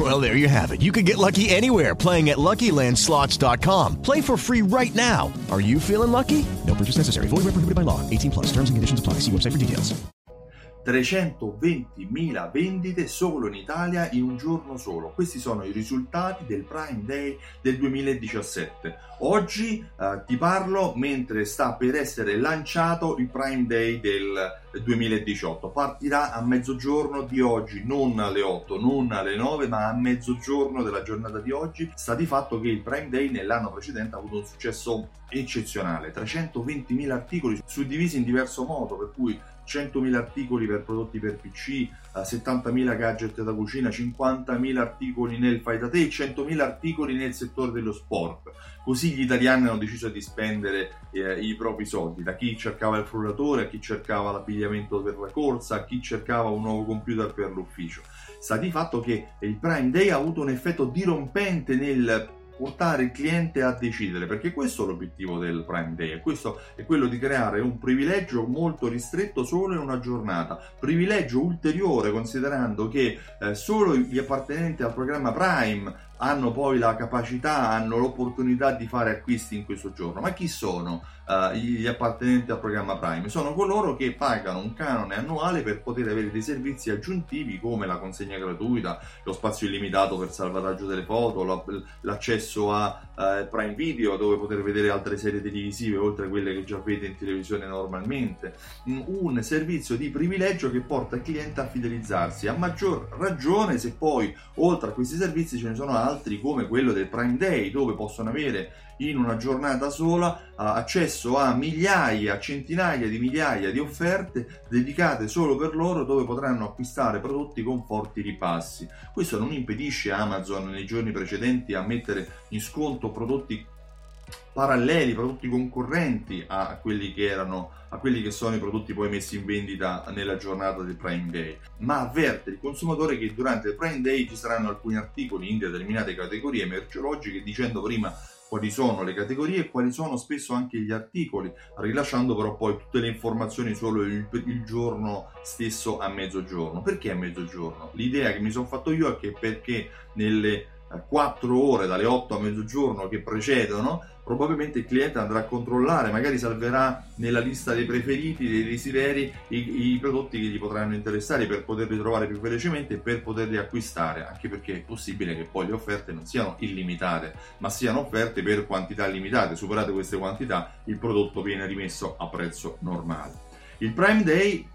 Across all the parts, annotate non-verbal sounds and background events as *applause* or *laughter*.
*laughs* Well, there you have it. You can get lucky anywhere playing at LuckyLandSlots.com. Play for free right now. Are you feeling lucky? No purchase necessary. Void where prohibited by law. 18 plus. Terms and conditions apply. See website for details. 320.000 vendite solo in Italia in un giorno solo. Questi sono i risultati del Prime Day del 2017. Oggi eh, ti parlo mentre sta per essere lanciato il Prime Day del 2018. Partirà a mezzogiorno di oggi, non alle 8, non alle 9, ma a mezzogiorno della giornata di oggi. Sta di fatto che il Prime Day nell'anno precedente ha avuto un successo eccezionale, 320.000 articoli suddivisi in diverso modo, per cui 100.000 articoli per prodotti per PC, 70.000 gadget da cucina, 50.000 articoli nel fai da te, 100.000 articoli nel settore dello sport. Così gli italiani hanno deciso di spendere eh, i propri soldi, da chi cercava il frullatore, a chi cercava l'abbigliamento per la corsa, a chi cercava un nuovo computer per l'ufficio. Sta di fatto che il Prime Day ha avuto un effetto dirompente nel portare il cliente a decidere, perché questo è l'obiettivo del Prime Day, questo è quello di creare un privilegio molto ristretto solo in una giornata, privilegio ulteriore considerando che eh, solo gli appartenenti al programma Prime hanno poi la capacità, hanno l'opportunità di fare acquisti in questo giorno. Ma chi sono uh, gli appartenenti al programma Prime? Sono coloro che pagano un canone annuale per poter avere dei servizi aggiuntivi come la consegna gratuita, lo spazio illimitato per salvataggio delle foto, l'accesso a uh, Prime Video dove poter vedere altre serie televisive oltre a quelle che già vede in televisione normalmente. Un servizio di privilegio che porta il cliente a fidelizzarsi. A maggior ragione se poi oltre a questi servizi ce ne sono altri altri come quello del Prime Day dove possono avere in una giornata sola accesso a migliaia, centinaia di migliaia di offerte dedicate solo per loro dove potranno acquistare prodotti con forti ripassi. Questo non impedisce Amazon nei giorni precedenti a mettere in sconto prodotti paralleli, prodotti concorrenti a quelli che erano a quelli che sono i prodotti poi messi in vendita nella giornata del Prime Day, ma avverte il consumatore che durante il Prime Day ci saranno alcuni articoli in determinate categorie merceologiche dicendo prima quali sono le categorie e quali sono spesso anche gli articoli, rilasciando però poi tutte le informazioni solo il, il giorno stesso a mezzogiorno. Perché a mezzogiorno? L'idea che mi sono fatto io è che perché nelle 4 ore dalle 8 a mezzogiorno che precedono, probabilmente il cliente andrà a controllare, magari salverà nella lista dei preferiti, dei desideri, i, i, prodotti che gli potranno interessare per poterli trovare più velocemente e per poterli acquistare, anche perché è possibile che poi le offerte non siano illimitate, ma siano offerte per quantità limitate. Superate queste quantità, il prodotto viene rimesso a prezzo normale. Il Prime Day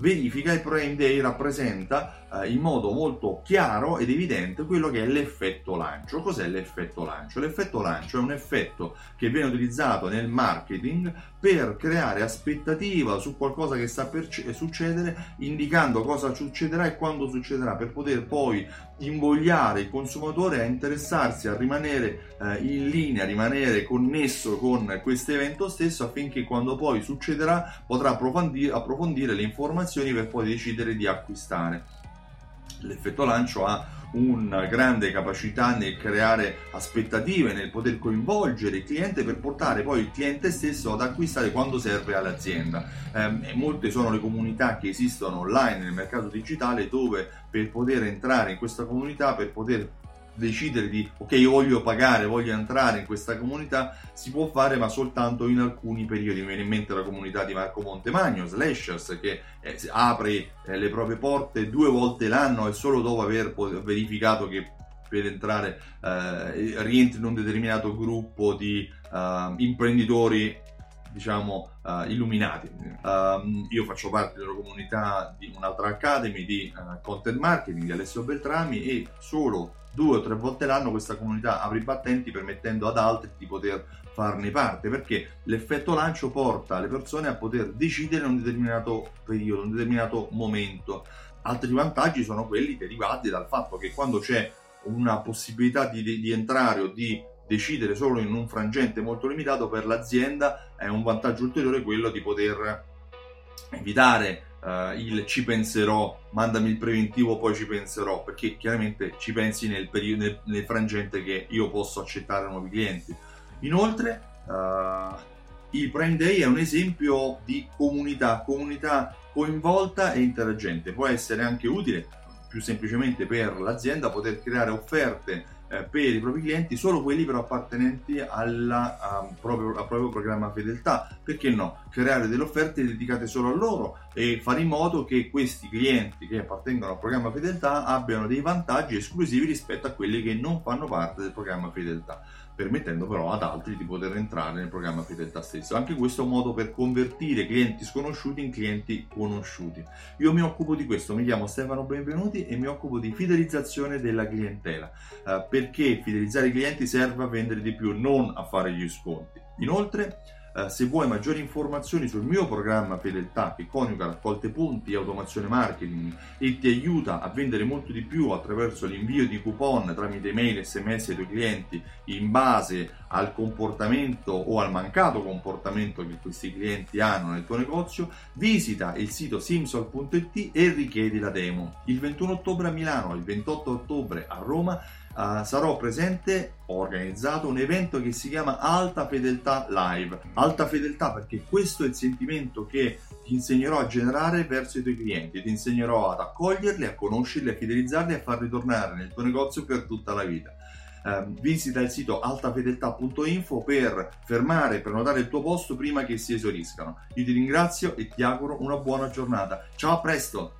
verifica il Prime Day rappresenta eh, in modo molto chiaro ed evidente quello che è l'effetto lancio. Cos'è l'effetto lancio? L'effetto lancio è un effetto che viene utilizzato nel marketing per creare aspettativa su qualcosa che sta per succedere, indicando cosa succederà e quando succederà, per poter poi invogliare il consumatore a interessarsi, a rimanere eh, in linea, a rimanere connesso con questo evento stesso affinché quando poi succederà potrà approfondire, approfondire le informazioni per poi decidere di acquistare l'effetto lancio ha una grande capacità nel creare aspettative, nel poter coinvolgere il cliente per portare poi il cliente stesso ad acquistare quando serve all'azienda. Eh, molte sono le comunità che esistono online nel mercato digitale dove per poter entrare in questa comunità, per poter decidere di ok io voglio pagare, voglio entrare in questa comunità, si può fare ma soltanto in alcuni periodi. Mi viene in mente la comunità di Marco Montemagno, Slashers, che eh, apre eh, le proprie porte due volte l'anno e solo dopo aver verificato che per entrare eh, rientri in un determinato gruppo di uh, imprenditori diciamo uh, illuminati. Um, io faccio parte della comunità di un'altra academy di uh, content marketing di Alessio Beltrami e solo due o tre volte l'anno questa comunità apre i battenti permettendo ad altri di poter farne parte perché l'effetto lancio porta le persone a poter decidere in un determinato periodo, in un determinato momento. Altri vantaggi sono quelli derivati dal fatto che quando c'è una possibilità di, di, entrare o di decidere solo in un frangente molto limitato per l'azienda è un vantaggio ulteriore quello di poter evitare uh, il ci penserò, mandami il preventivo, poi ci penserò, perché chiaramente ci pensi nel, periodo, nel, nel frangente che io posso accettare nuovi clienti. Inoltre, uh, il Prime Day è un esempio di comunità, comunità coinvolta e interagente. Può essere anche utile più semplicemente per l'azienda poter creare offerte eh, per i propri clienti, solo quelli però appartenenti alla, proprio, al proprio programma fedeltà. Perché no? Creare delle offerte dedicate solo a loro e fare in modo che questi clienti che appartengono al programma fedeltà abbiano dei vantaggi esclusivi rispetto a quelli che non fanno parte del programma fedeltà permettendo però ad altri di poter entrare nel programma fedeltà stesso. Anche questo è un modo per convertire clienti sconosciuti in clienti conosciuti. Io mi occupo di questo, mi chiamo Stefano Benvenuti e mi occupo di fidelizzazione della clientela. Uh, perché fidelizzare i clienti serve a vendere di più, non a fare gli sconti. Inoltre, Uh, se vuoi maggiori informazioni sul mio programma Fedeltà che coniuga raccolte punti e automazione marketing e ti aiuta a vendere molto di più attraverso l'invio di coupon tramite mail e sms ai tuoi clienti in base al comportamento o al mancato comportamento che questi clienti hanno nel tuo negozio, visita il sito simsol.it e richiedi la demo. Il 21 ottobre a Milano, il 28 ottobre a Roma uh, sarò presente, ho organizzato un evento che si chiama Alta Fedeltà Live. Alta fedeltà perché questo è il sentimento che ti insegnerò a generare verso i tuoi clienti, ti insegnerò ad accoglierli, a conoscerli, a fidelizzarli e a far ritornare nel tuo negozio per tutta la vita. Uh, visita il sito altafedeltà.info per fermare e prenotare il tuo posto prima che si esauriscano. Io ti ringrazio e ti auguro una buona giornata. Ciao, a presto!